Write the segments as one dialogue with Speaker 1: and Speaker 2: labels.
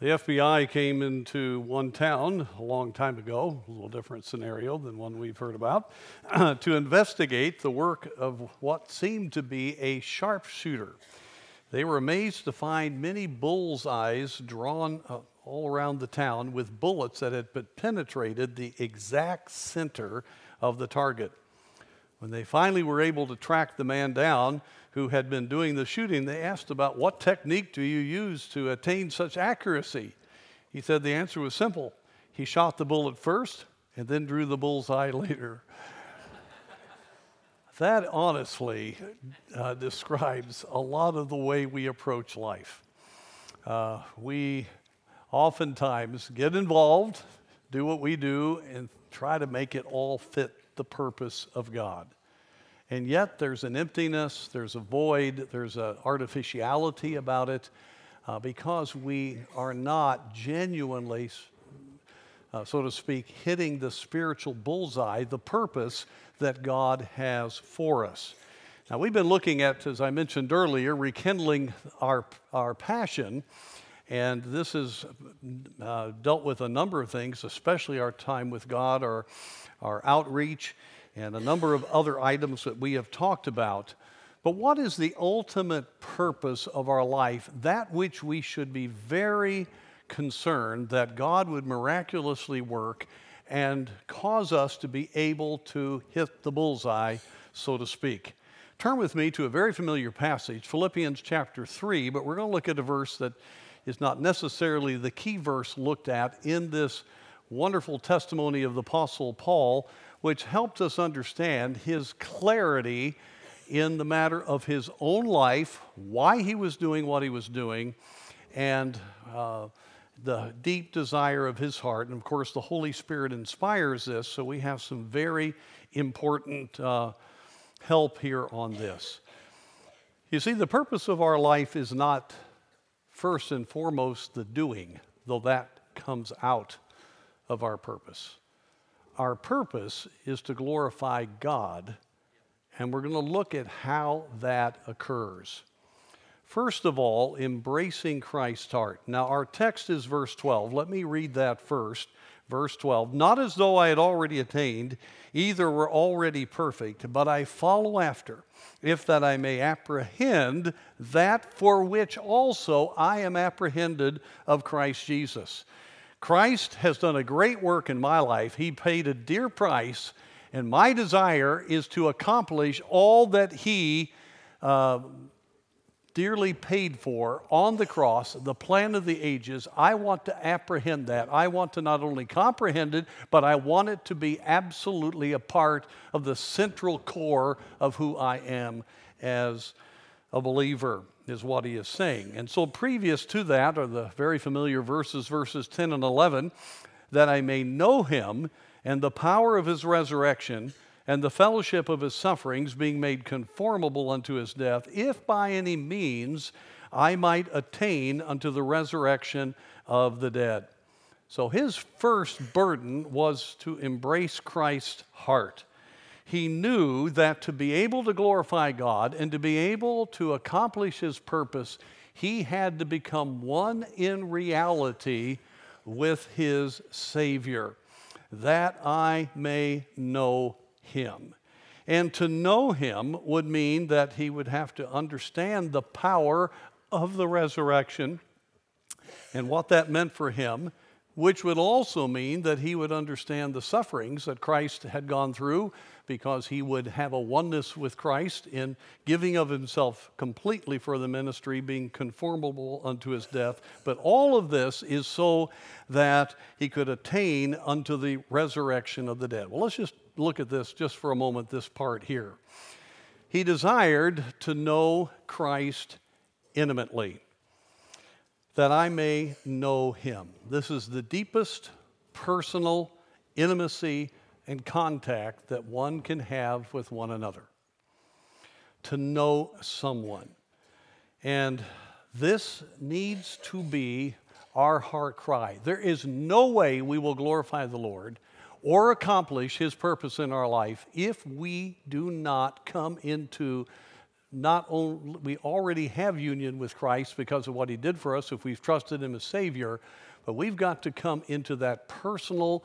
Speaker 1: The FBI came into one town a long time ago, a little different scenario than one we've heard about, to investigate the work of what seemed to be a sharpshooter. They were amazed to find many bullseyes drawn all around the town with bullets that had penetrated the exact center of the target. When they finally were able to track the man down, who had been doing the shooting, they asked about what technique do you use to attain such accuracy? He said the answer was simple. He shot the bullet first and then drew the bullseye later. that honestly uh, describes a lot of the way we approach life. Uh, we oftentimes get involved, do what we do, and try to make it all fit the purpose of God. And yet there's an emptiness, there's a void, there's an artificiality about it uh, because we are not genuinely, uh, so to speak, hitting the spiritual bullseye, the purpose that God has for us. Now, we've been looking at, as I mentioned earlier, rekindling our, our passion. And this has uh, dealt with a number of things, especially our time with God, our, our outreach, and a number of other items that we have talked about. But what is the ultimate purpose of our life? That which we should be very concerned that God would miraculously work and cause us to be able to hit the bullseye, so to speak. Turn with me to a very familiar passage, Philippians chapter 3, but we're going to look at a verse that is not necessarily the key verse looked at in this wonderful testimony of the Apostle Paul, which helped us understand his clarity in the matter of his own life, why he was doing what he was doing, and uh, the deep desire of his heart. And of course, the Holy Spirit inspires this, so we have some very important uh, help here on this. You see, the purpose of our life is not first and foremost the doing, though that comes out of our purpose our purpose is to glorify God, and we're going to look at how that occurs. First of all, embracing Christ's heart. Now, our text is verse 12. Let me read that first. Verse 12 Not as though I had already attained, either were already perfect, but I follow after, if that I may apprehend that for which also I am apprehended of Christ Jesus. Christ has done a great work in my life. He paid a dear price, and my desire is to accomplish all that He uh, dearly paid for on the cross, the plan of the ages. I want to apprehend that. I want to not only comprehend it, but I want it to be absolutely a part of the central core of who I am as a believer is what he is saying. And so, previous to that are the very familiar verses, verses 10 and 11, that I may know him and the power of his resurrection and the fellowship of his sufferings, being made conformable unto his death, if by any means I might attain unto the resurrection of the dead. So, his first burden was to embrace Christ's heart he knew that to be able to glorify God and to be able to accomplish his purpose, he had to become one in reality with his Savior, that I may know him. And to know him would mean that he would have to understand the power of the resurrection and what that meant for him which would also mean that he would understand the sufferings that Christ had gone through because he would have a oneness with Christ in giving of himself completely for the ministry, being conformable unto his death. But all of this is so that he could attain unto the resurrection of the dead. Well, let's just look at this just for a moment, this part here. He desired to know Christ intimately that I may know him. This is the deepest personal intimacy and contact that one can have with one another. To know someone. And this needs to be our heart cry. There is no way we will glorify the Lord or accomplish His purpose in our life if we do not come into not only we already have union with Christ because of what he did for us if we've trusted him as savior, but we've got to come into that personal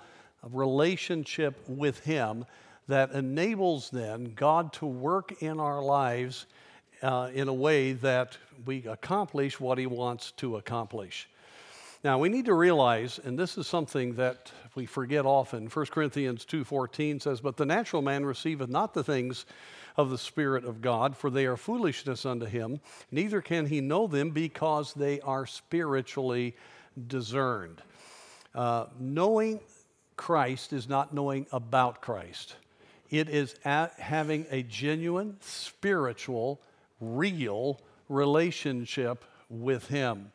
Speaker 1: relationship with him that enables then God to work in our lives uh, in a way that we accomplish what he wants to accomplish. Now we need to realize, and this is something that we forget often. 1 Corinthians 2:14 says, "But the natural man receiveth not the things of the Spirit of God, for they are foolishness unto him, neither can he know them because they are spiritually discerned. Uh, knowing Christ is not knowing about Christ, it is having a genuine, spiritual, real relationship with Him.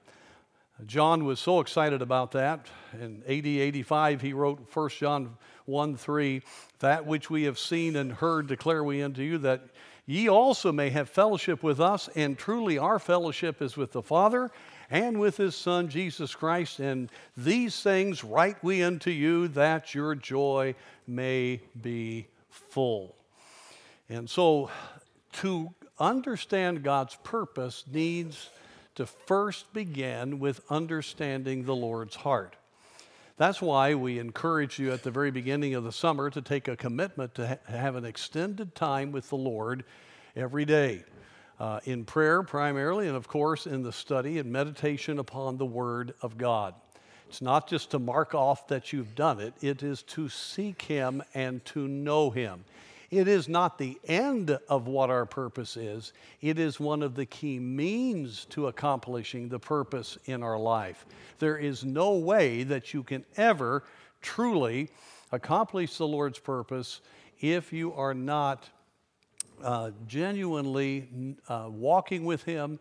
Speaker 1: John was so excited about that. In AD 85, he wrote 1 John 1 3, That which we have seen and heard declare we unto you, that ye also may have fellowship with us, and truly our fellowship is with the Father and with his Son Jesus Christ. And these things write we unto you, that your joy may be full. And so, to understand God's purpose needs to first begin with understanding the Lord's heart. That's why we encourage you at the very beginning of the summer to take a commitment to ha- have an extended time with the Lord every day. Uh, in prayer primarily, and of course in the study and meditation upon the Word of God. It's not just to mark off that you've done it, it is to seek Him and to know Him. It is not the end of what our purpose is, it is one of the key means to accomplishing the purpose in our life. There is no way that you can ever truly accomplish the Lord's purpose if you are not uh, genuinely uh, walking with Him,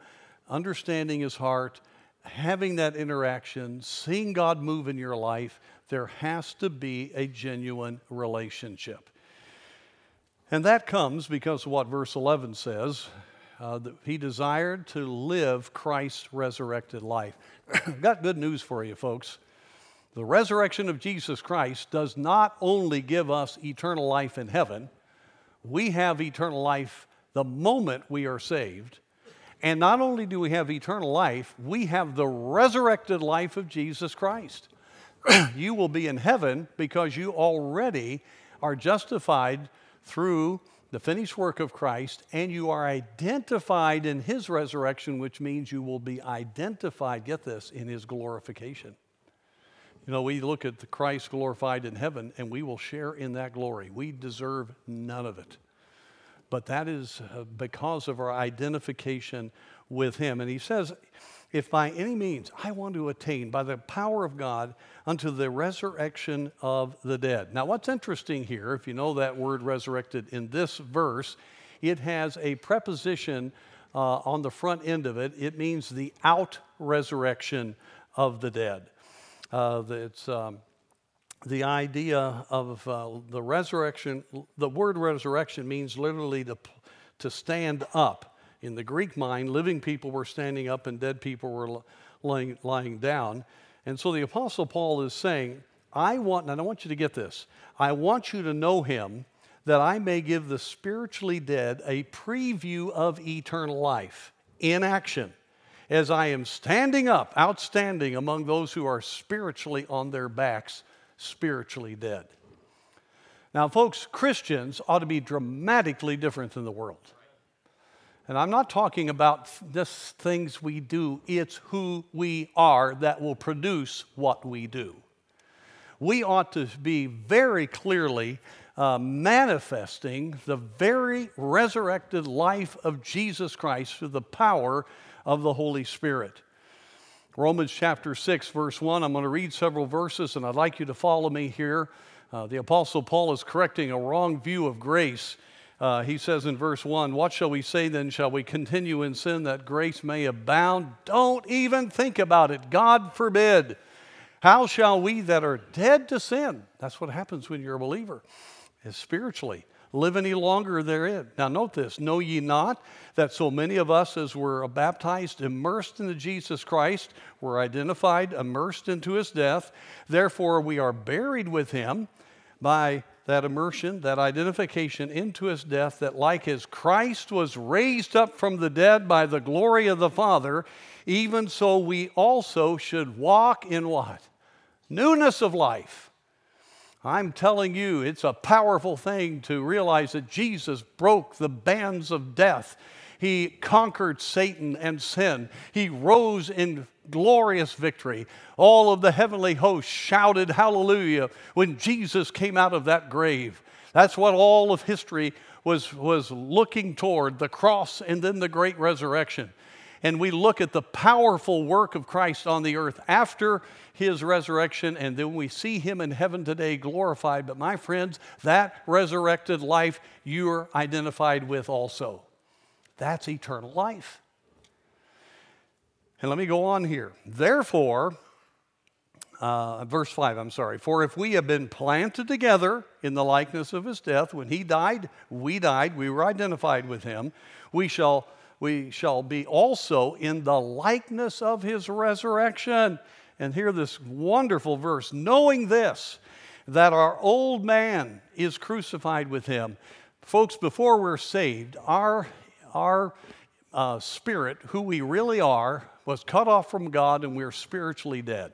Speaker 1: understanding His heart, having that interaction, seeing God move in your life. There has to be a genuine relationship. And that comes because of what verse 11 says uh, that he desired to live Christ's resurrected life. Got good news for you, folks. The resurrection of Jesus Christ does not only give us eternal life in heaven, we have eternal life the moment we are saved. And not only do we have eternal life, we have the resurrected life of Jesus Christ. you will be in heaven because you already are justified through the finished work of Christ, and you are identified in his resurrection, which means you will be identified, get this, in his glorification. You know, we look at the Christ glorified in heaven, and we will share in that glory. We deserve none of it. But that is uh, because of our identification with him. And he says, if by any means I want to attain by the power of God unto the resurrection of the dead. Now, what's interesting here, if you know that word resurrected in this verse, it has a preposition uh, on the front end of it. It means the out resurrection of the dead. Uh, it's um, the idea of uh, the resurrection, the word resurrection means literally to, to stand up in the Greek mind, living people were standing up and dead people were lying, lying down. And so the Apostle Paul is saying, I want, and I want you to get this, I want you to know him that I may give the spiritually dead a preview of eternal life in action as I am standing up, outstanding among those who are spiritually on their backs, spiritually dead. Now, folks, Christians ought to be dramatically different than the world. And I'm not talking about just things we do, it's who we are that will produce what we do. We ought to be very clearly uh, manifesting the very resurrected life of Jesus Christ through the power of the Holy Spirit. Romans chapter 6, verse 1. I'm going to read several verses, and I'd like you to follow me here. Uh, the Apostle Paul is correcting a wrong view of grace uh, he says in verse 1 What shall we say then? Shall we continue in sin that grace may abound? Don't even think about it. God forbid. How shall we that are dead to sin? That's what happens when you're a believer, is spiritually. Live any longer therein. Now, note this Know ye not that so many of us, as were baptized, immersed into Jesus Christ, were identified, immersed into his death? Therefore, we are buried with him by that immersion, that identification into his death, that like as Christ was raised up from the dead by the glory of the Father, even so we also should walk in what? Newness of life. I'm telling you, it's a powerful thing to realize that Jesus broke the bands of death. He conquered Satan and sin. He rose in glorious victory. All of the heavenly hosts shouted hallelujah when Jesus came out of that grave. That's what all of history was, was looking toward the cross and then the great resurrection. And we look at the powerful work of Christ on the earth after his resurrection, and then we see him in heaven today glorified. But my friends, that resurrected life you're identified with also. That's eternal life. And let me go on here. Therefore, uh, verse 5, I'm sorry. For if we have been planted together in the likeness of his death, when he died, we died, we were identified with him, we shall, we shall be also in the likeness of his resurrection. And hear this wonderful verse knowing this, that our old man is crucified with him. Folks, before we're saved, our, our uh, spirit, who we really are, was cut off from God and we're spiritually dead.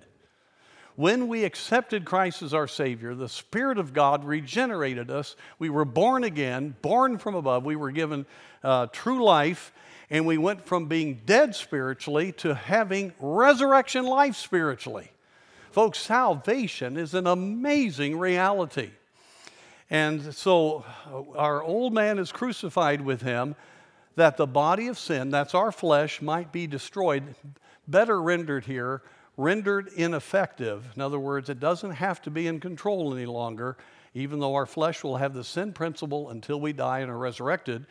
Speaker 1: When we accepted Christ as our Savior, the Spirit of God regenerated us. We were born again, born from above. We were given uh, true life, and we went from being dead spiritually to having resurrection life spiritually. Folks, salvation is an amazing reality. And so uh, our old man is crucified with him that the body of sin, that's our flesh, might be destroyed. Better rendered here, rendered ineffective. In other words, it doesn't have to be in control any longer, even though our flesh will have the sin principle until we die and are resurrected.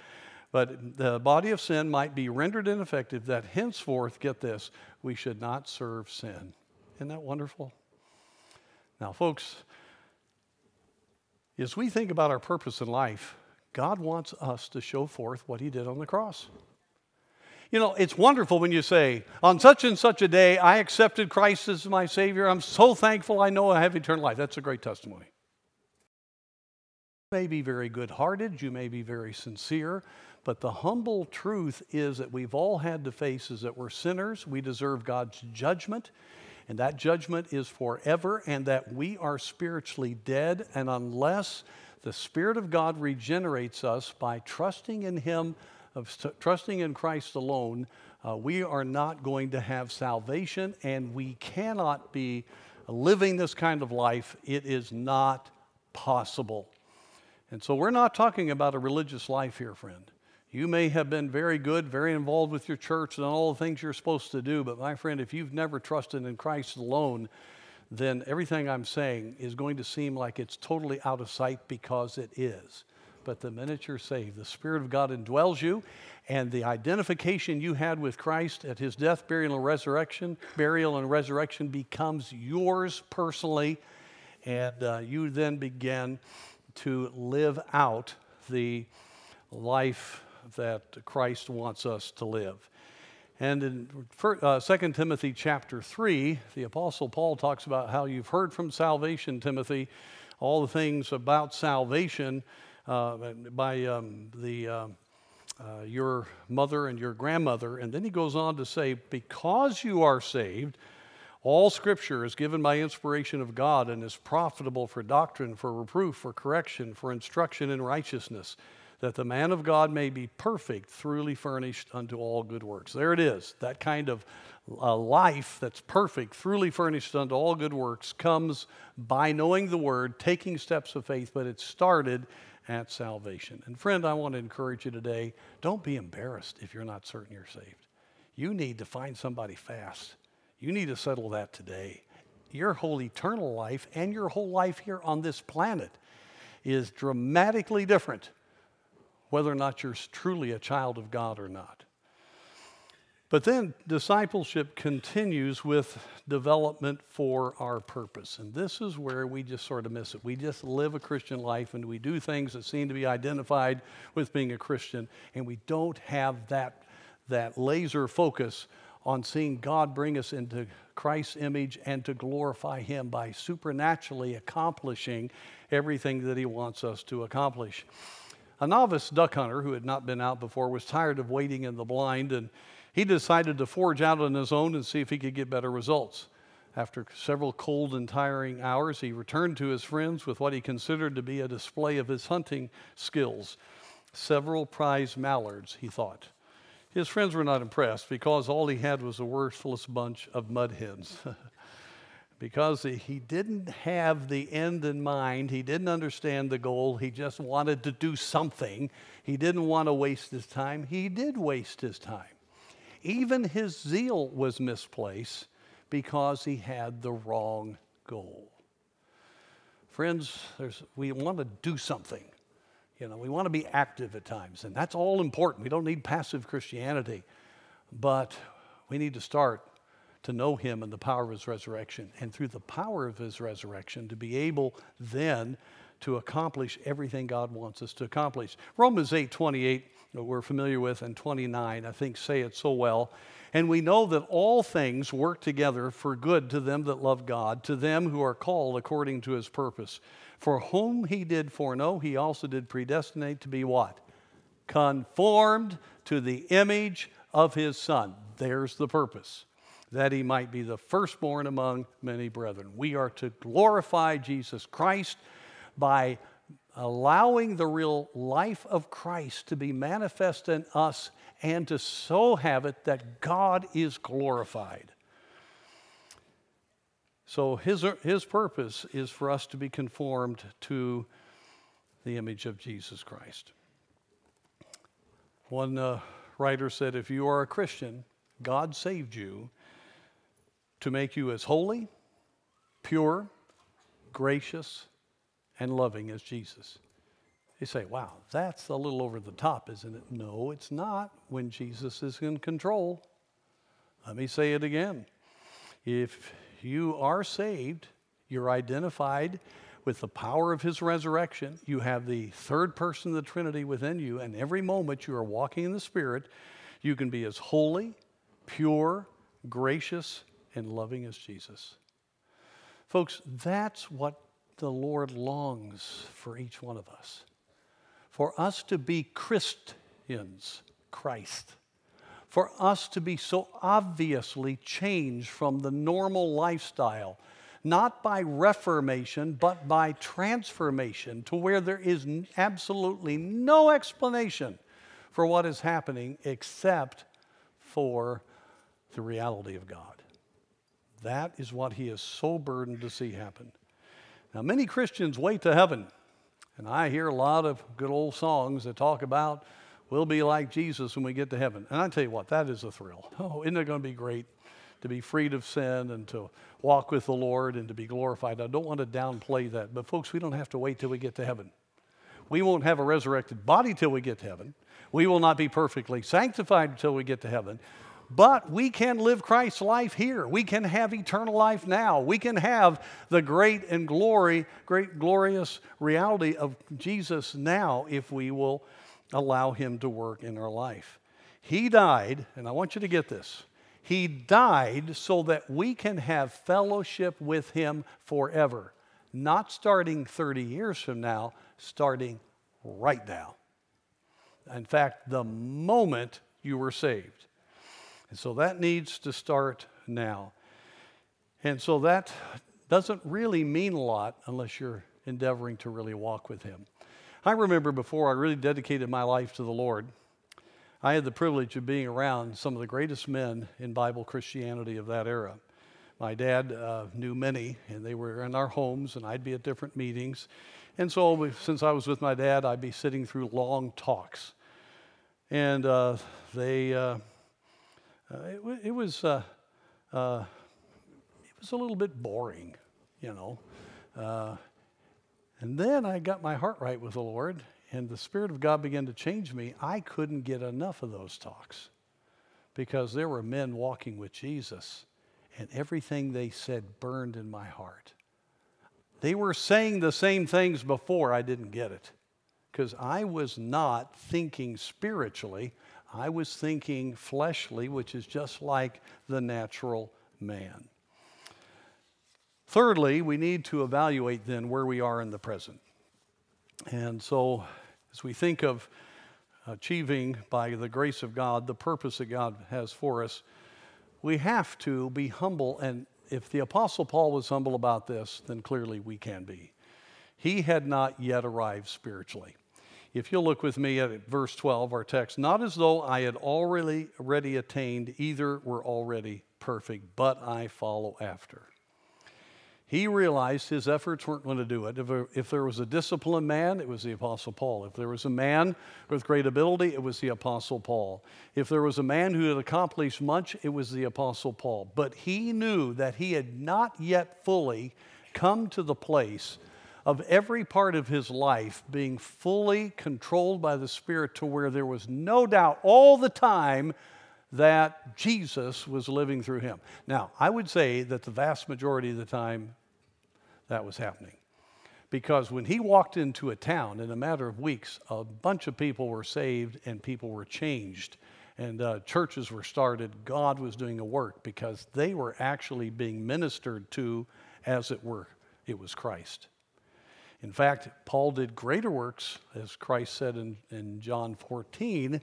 Speaker 1: But the body of sin might be rendered ineffective, that henceforth, get this, we should not serve sin. Isn't that wonderful? Now, folks, as we think about our purpose in life, God wants us to show forth what He did on the cross. You know, it's wonderful when you say, on such and such a day, I accepted Christ as my Savior. I'm so thankful I know I have eternal life. That's a great testimony. You may be very good hearted, you may be very sincere, but the humble truth is that we've all had to face is that we're sinners, we deserve God's judgment, and that judgment is forever, and that we are spiritually dead, and unless the Spirit of God regenerates us by trusting in Him, of trusting in Christ alone. Uh, we are not going to have salvation, and we cannot be living this kind of life. It is not possible. And so, we're not talking about a religious life here, friend. You may have been very good, very involved with your church, and all the things you're supposed to do, but my friend, if you've never trusted in Christ alone, then everything I'm saying is going to seem like it's totally out of sight because it is. But the minute you're saved, the Spirit of God indwells you, and the identification you had with Christ at his death, burial, and resurrection, burial and resurrection becomes yours personally, and uh, you then begin to live out the life that Christ wants us to live. And in uh, 2 Timothy chapter 3, the Apostle Paul talks about how you've heard from salvation, Timothy, all the things about salvation uh, by um, the, uh, uh, your mother and your grandmother. And then he goes on to say, Because you are saved, all scripture is given by inspiration of God and is profitable for doctrine, for reproof, for correction, for instruction in righteousness that the man of God may be perfect, truly furnished unto all good works. There it is. That kind of uh, life that's perfect, truly furnished unto all good works, comes by knowing the word, taking steps of faith, but it started at salvation. And friend, I want to encourage you today don't be embarrassed if you're not certain you're saved. You need to find somebody fast. You need to settle that today. Your whole eternal life and your whole life here on this planet is dramatically different whether or not you're truly a child of God or not. But then discipleship continues with development for our purpose. And this is where we just sort of miss it. We just live a Christian life and we do things that seem to be identified with being a Christian, and we don't have that, that laser focus on seeing God bring us into Christ's image and to glorify Him by supernaturally accomplishing everything that He wants us to accomplish. A novice duck hunter who had not been out before was tired of waiting in the blind and he decided to forge out on his own and see if he could get better results. After several cold and tiring hours, he returned to his friends with what he considered to be a display of his hunting skills. Several prize mallards, he thought. His friends were not impressed because all he had was a worthless bunch of mud hens. because he didn't have the end in mind, he didn't understand the goal, he just wanted to do something. He didn't want to waste his time. He did waste his time. Even his zeal was misplaced because he had the wrong goal. Friends, we want to do something. You know, we want to be active at times, and that's all important. We don't need passive Christianity, but we need to start to know him and the power of his resurrection, and through the power of his resurrection, to be able then to accomplish everything God wants us to accomplish. Romans 8 28, we're familiar with, and 29, I think, say it so well. And we know that all things work together for good to them that love God, to them who are called according to his purpose. For whom he did foreknow, he also did predestinate to be what? Conformed to the image of his Son. There's the purpose. That he might be the firstborn among many brethren. We are to glorify Jesus Christ by allowing the real life of Christ to be manifest in us and to so have it that God is glorified. So his, his purpose is for us to be conformed to the image of Jesus Christ. One uh, writer said, If you are a Christian, God saved you to make you as holy, pure, gracious, and loving as Jesus. You say, wow, that's a little over the top, isn't it? No, it's not when Jesus is in control. Let me say it again. If you are saved, you're identified with the power of his resurrection. You have the third person of the Trinity within you, and every moment you are walking in the Spirit, you can be as holy, pure, gracious, and loving as Jesus. Folks, that's what the Lord longs for each one of us for us to be Christians, Christ, for us to be so obviously changed from the normal lifestyle, not by reformation, but by transformation, to where there is absolutely no explanation for what is happening except for the reality of God. That is what he is so burdened to see happen. Now, many Christians wait to heaven and I hear a lot of good old songs that talk about we'll be like Jesus when we get to heaven. And I tell you what, that is a thrill. Oh, isn't it going to be great to be freed of sin and to walk with the Lord and to be glorified? I don't want to downplay that, but folks, we don't have to wait till we get to heaven. We won't have a resurrected body till we get to heaven. We will not be perfectly sanctified until we get to heaven. But we can live Christ's life here. We can have eternal life now. We can have the great and glory, great glorious reality of Jesus now if we will allow him to work in our life. He died, and I want you to get this. He died so that we can have fellowship with him forever, not starting 30 years from now, starting right now. In fact, the moment you were saved. And so that needs to start now. And so that doesn't really mean a lot unless you're endeavoring to really walk with Him. I remember before I really dedicated my life to the Lord, I had the privilege of being around some of the greatest men in Bible Christianity of that era. My dad uh, knew many, and they were in our homes, and I'd be at different meetings. And so, since I was with my dad, I'd be sitting through long talks. And uh, they, uh, uh, it, it, was uh, uh, it was a little bit boring, you know. And then I got my heart right with the Lord, and the Spirit of God began to change me. I couldn't get enough of those talks because there were men walking with Jesus, and everything they said burned in my heart. They were saying the same things before I didn't get it because I was not thinking spiritually. I was thinking fleshly, which is just like the natural man. Thirdly, we need to evaluate then where we are in the present. And so, as we think of achieving by the grace of God the purpose that God has for us, we have to be humble. And if the Apostle Paul was humble about this, then clearly we can be. He had not yet arrived spiritually. If you'll look with me at verse 12, our text, not as though I had already, already attained, either were already perfect, but I follow after. He realized his efforts weren't going to do it. If, if there was a disciplined man, it was the Apostle Paul. If there was a man with great ability, it was the Apostle Paul. If there was a man who had accomplished much, it was the Apostle Paul. But he knew that he had not yet fully come to the place of every part of his life being fully controlled by the Spirit to where there was no doubt all the time that Jesus was living through him. Now, I would say that the vast majority of the time that was happening. Because when he walked into a town in a matter of weeks, a bunch of people were saved and people were changed. And uh, churches were started. God was doing a work because they were actually being ministered to, as it were, it was Christ. In fact, Paul did greater works, as Christ said in, in John 14,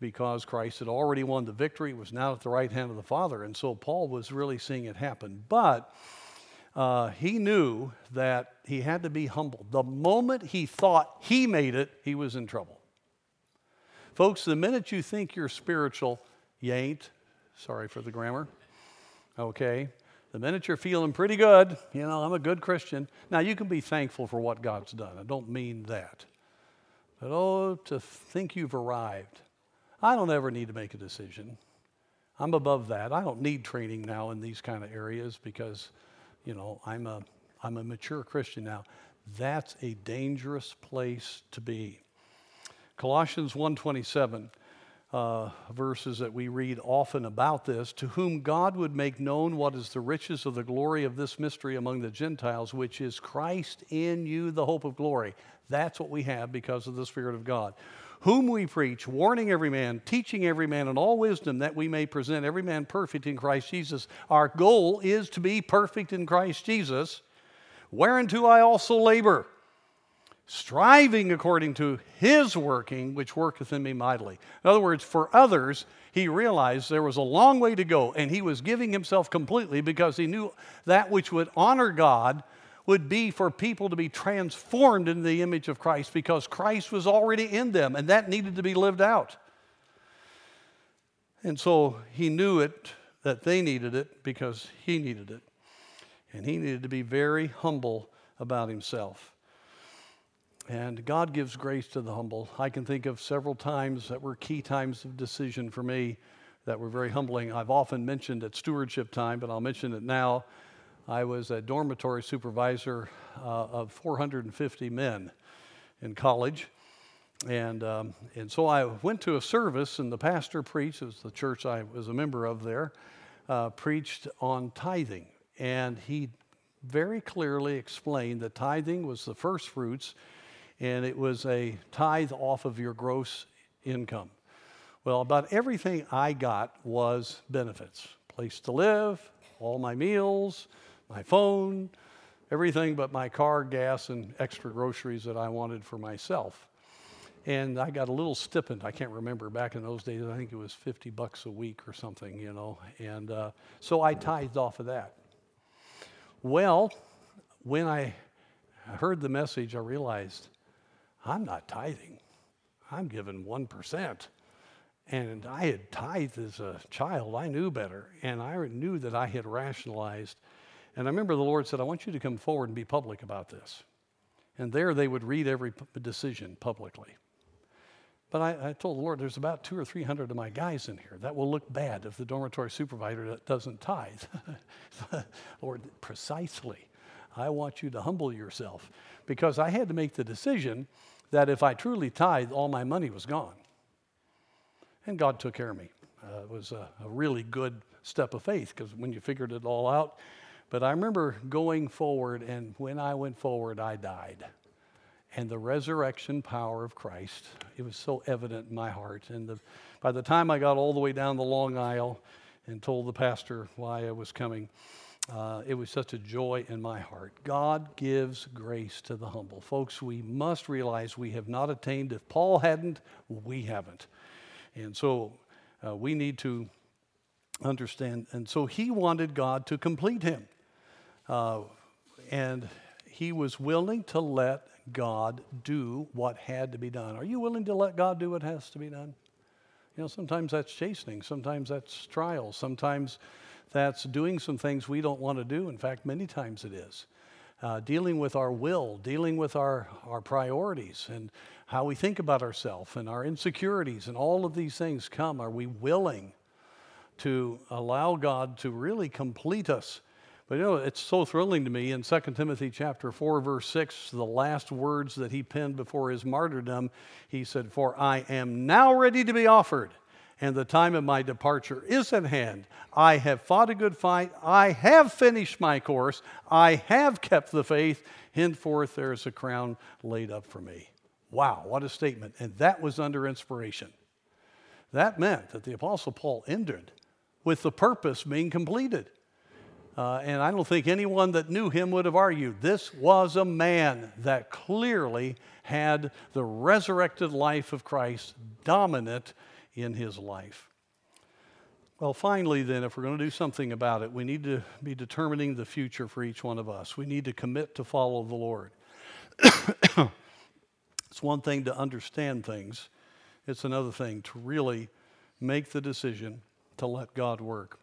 Speaker 1: because Christ had already won the victory, was now at the right hand of the Father. And so Paul was really seeing it happen. But uh, he knew that he had to be humble. The moment he thought he made it, he was in trouble. Folks, the minute you think you're spiritual, you ain't. Sorry for the grammar. Okay? The minute you're feeling pretty good, you know, I'm a good Christian. Now, you can be thankful for what God's done. I don't mean that. But oh, to think you've arrived. I don't ever need to make a decision. I'm above that. I don't need training now in these kind of areas because you know, I'm a, I'm a mature Christian now. That's a dangerous place to be. Colossians 1:27 uh, verses that we read often about this, to whom God would make known what is the riches of the glory of this mystery among the Gentiles, which is Christ in you, the hope of glory. That's what we have because of the Spirit of God whom we preach, warning every man, teaching every man in all wisdom, that we may present every man perfect in Christ Jesus. Our goal is to be perfect in Christ Jesus, whereunto I also labor, striving according to his working, which worketh in me mightily. In other words, for others, he realized there was a long way to go, and he was giving himself completely because he knew that which would honor God would be for people to be transformed into the image of Christ because Christ was already in them and that needed to be lived out. And so he knew it, that they needed it because he needed it. And he needed to be very humble about himself. And God gives grace to the humble. I can think of several times that were key times of decision for me that were very humbling. I've often mentioned at stewardship time, but I'll mention it now. I was a dormitory supervisor uh, of 450 men in college. And, um, and so I went to a service, and the pastor preached, it was the church I was a member of there, uh, preached on tithing. And he very clearly explained that tithing was the first fruits, and it was a tithe off of your gross income. Well, about everything I got was benefits place to live, all my meals, my phone, everything but my car, gas, and extra groceries that I wanted for myself. And I got a little stipend. I can't remember. Back in those days, I think it was 50 bucks a week or something, you know. And uh, so I tithed off of that. Well, when I heard the message, I realized I'm not tithing. I'm giving 1%. And I had tithed as a child. I knew better. And I knew that I had rationalized and I remember the Lord said, I want you to come forward and be public about this. And there they would read every decision publicly. But I, I, told the Lord, there's about two or three hundred of my guys in here. That will look bad if the dormitory supervisor doesn't tithe. Lord, precisely. I want you to humble yourself because I had to make the decision that if I truly tithe, all my money was gone. And God took care of me. Uh, it was a, a really good step of faith because when you figured it all out, but I remember going forward, and when I went forward, I died. And the resurrection power of Christ, it was so evident in my heart. And the By the time I got all the way down the long aisle and told the pastor why I was coming, uh, it was such a joy in my heart. God gives grace to the humble. Folks, we must realize we have not attained. If Paul hadn't, we haven't. And so uh, we need to understand. And so he wanted God to complete him. Uh, and he was willing to let God do what had to be done. Are you willing to let God do what has to be done? You know, sometimes that's chastening, sometimes that's trials, sometimes that's doing some things we don't want to do. In fact, many times it is. Uh, dealing with our will, dealing with our, our priorities and how we think about ourselves and our insecurities and all of these things come. Are we willing to allow God to really complete us? But you know, it's so thrilling to me in 2 Timothy chapter 4, verse 6, the last words that he penned before his martyrdom, he said, For I am now ready to be offered and the time of my departure is at hand. I have fought a good fight. I have finished my course. I have kept the faith. Henceforth, there is a crown laid up for me. Wow, what a statement. And that was under inspiration. That meant that the Apostle Paul ended with the purpose being completed. Uh, and I don't think anyone that knew him would have argued. This was a man that clearly had the resurrected life of Christ dominant in his life. Well, finally, then, if we're going to do something about it, we need to be determining the future for each one of us. We need to commit to follow the Lord. it's one thing to understand things, it's another thing to really make the decision to let God work.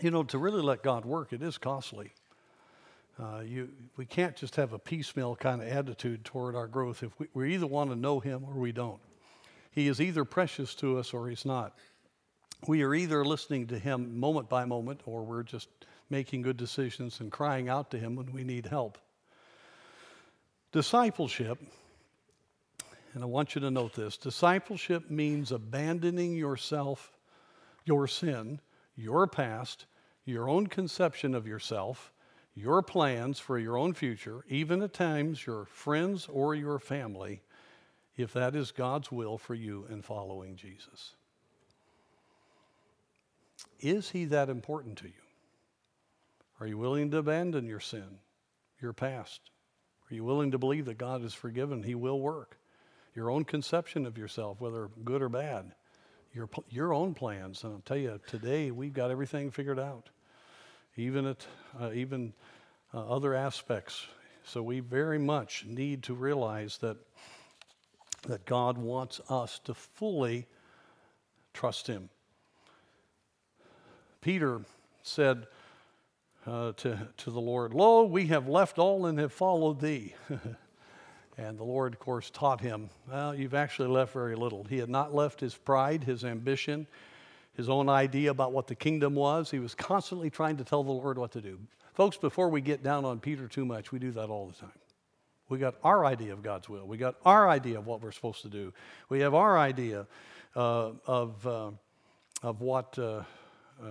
Speaker 1: You know, to really let God work, it is costly. Uh, you, we can't just have a piecemeal kind of attitude toward our growth. If we, we either want to know Him or we don't. He is either precious to us or he's not. We are either listening to him moment by moment or we're just making good decisions and crying out to him when we need help. Discipleship, and I want you to note this discipleship means abandoning yourself, your sin, your past, your own conception of yourself, your plans for your own future, even at times your friends or your family, if that is God's will for you in following Jesus. Is He that important to you? Are you willing to abandon your sin, your past? Are you willing to believe that God is forgiven? He will work. Your own conception of yourself, whether good or bad, your, your own plans. And I'll tell you, today we've got everything figured out, even at uh, even uh, other aspects. So we very much need to realize that that God wants us to fully trust Him. Peter said uh, to, to the Lord, Lo, we have left all and have followed Thee. and the Lord, of course, taught him, Well, you've actually left very little. He had not left his pride, his ambition, his own idea about what the kingdom was. He was constantly trying to tell the Lord what to do. Folks, before we get down on Peter too much, we do that all the time. We got our idea of God's will. We got our idea of what we're supposed to do. We have our idea uh, of, uh, of what uh, uh,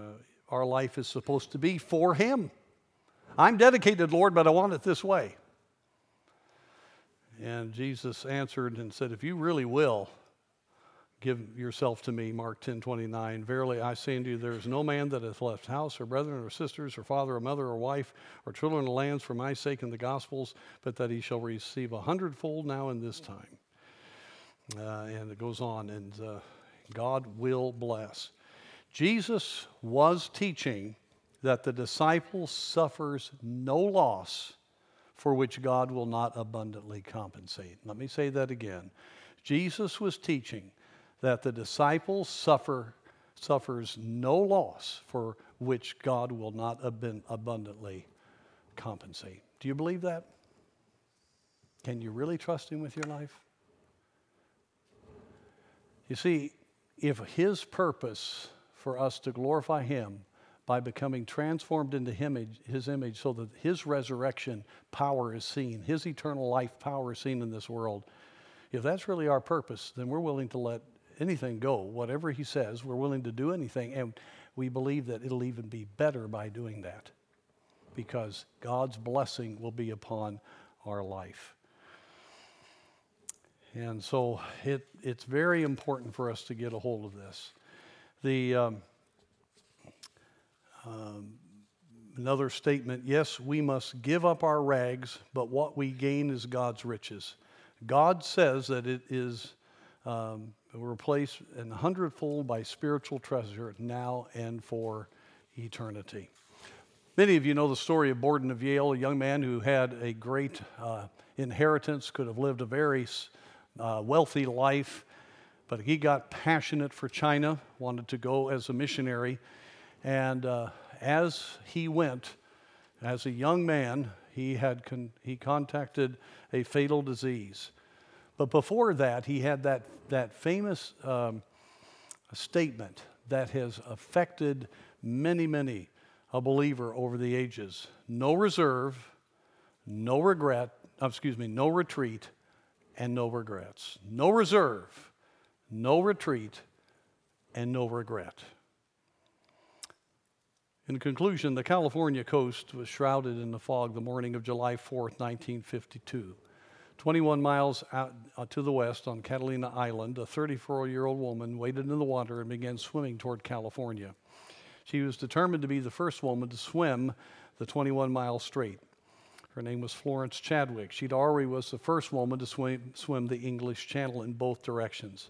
Speaker 1: our life is supposed to be for Him. I'm dedicated, Lord, but I want it this way. And Jesus answered and said, If you really will, give yourself to me, Mark 10 29. Verily I say unto you, there is no man that hath left house or brethren or sisters or father or mother or wife or children or lands for my sake in the gospels, but that he shall receive a hundredfold now in this time. Uh, and it goes on, and uh, God will bless. Jesus was teaching that the disciple suffers no loss for which God will not abundantly compensate. Let me say that again. Jesus was teaching that the disciple suffer, suffers no loss for which God will not abundantly compensate. Do you believe that? Can you really trust Him with your life? You see, if His purpose for us to glorify Him by becoming transformed into His image so that His resurrection power is seen, His eternal life power is seen in this world, if that's really our purpose, then we're willing to let anything go. Whatever he says, we're willing to do anything. And we believe that it'll even be better by doing that because God's blessing will be upon our life. And so it, it's very important for us to get a hold of this. The, um, um, another statement yes, we must give up our rags, but what we gain is God's riches. God says that it is um, replaced an hundredfold by spiritual treasure now and for eternity. Many of you know the story of Borden of Yale, a young man who had a great uh, inheritance, could have lived a very uh, wealthy life, but he got passionate for China, wanted to go as a missionary. And uh, as he went, as a young man, he, had con- he contacted a fatal disease. But before that, he had that, that famous um, statement that has affected many, many a believer over the ages no reserve, no regret, excuse me, no retreat, and no regrets. No reserve, no retreat, and no regret. In conclusion, the California coast was shrouded in the fog the morning of July 4th, 1952. 21 miles out uh, to the west on Catalina Island, a 34 year old woman waded in the water and began swimming toward California. She was determined to be the first woman to swim the 21 mile strait. Her name was Florence Chadwick. She already was the first woman to swim, swim the English Channel in both directions.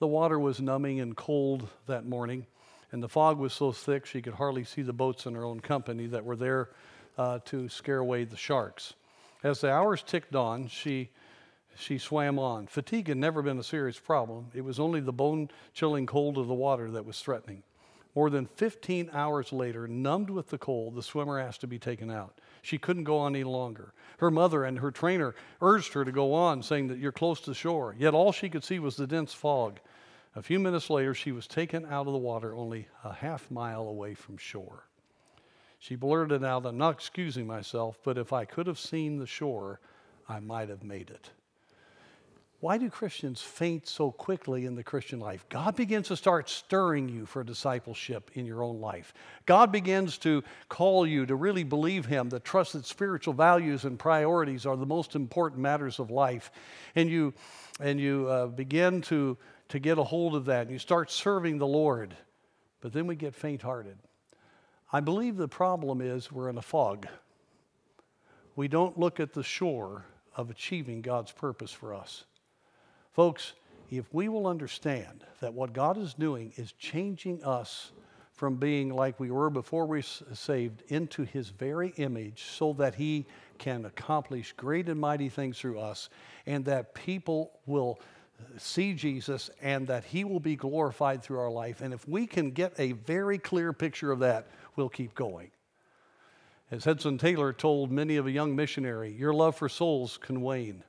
Speaker 1: The water was numbing and cold that morning, and the fog was so thick she could hardly see the boats in her own company that were there uh, to scare away the sharks. As the hours ticked on, she, she swam on. Fatigue had never been a serious problem, it was only the bone chilling cold of the water that was threatening. More than 15 hours later, numbed with the cold, the swimmer asked to be taken out. She couldn't go on any longer. Her mother and her trainer urged her to go on, saying that you're close to shore. Yet all she could see was the dense fog. A few minutes later, she was taken out of the water only a half mile away from shore. She blurted out, I'm not excusing myself, but if I could have seen the shore, I might have made it. Why do Christians faint so quickly in the Christian life? God begins to start stirring you for discipleship in your own life. God begins to call you to really believe Him, that trust that spiritual values and priorities are the most important matters of life. And you, and you uh, begin to, to get a hold of that, and you start serving the Lord. But then we get faint hearted. I believe the problem is we're in a fog. We don't look at the shore of achieving God's purpose for us. Folks, if we will understand that what God is doing is changing us from being like we were before we were saved into his very image so that he can accomplish great and mighty things through us and that people will see Jesus and that he will be glorified through our life. And if we can get a very clear picture of that, we'll keep going. As Hudson Taylor told many of a young missionary, your love for souls can wane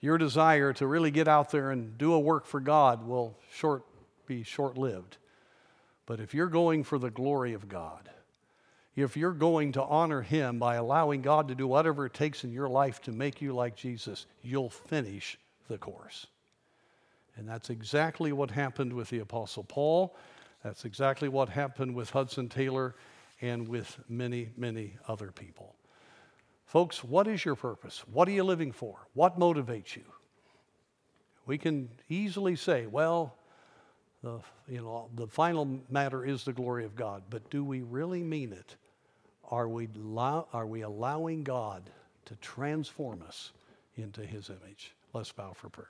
Speaker 1: your desire to really get out there and do a work for God will short, be short lived. But if you're going for the glory of God, if you're going to honor Him by allowing God to do whatever it takes in your life to make you like Jesus, you'll finish the course. And that's exactly what happened with the Apostle Paul. That's exactly what happened with Hudson Taylor and with many, many other people. Folks, what is your purpose? What are you living for? What motivates you? We can easily say, well, the, you know, the final matter is the glory of God, but do we really mean it? Are we, allow, are we allowing God to transform us into his image? Let's bow for prayer.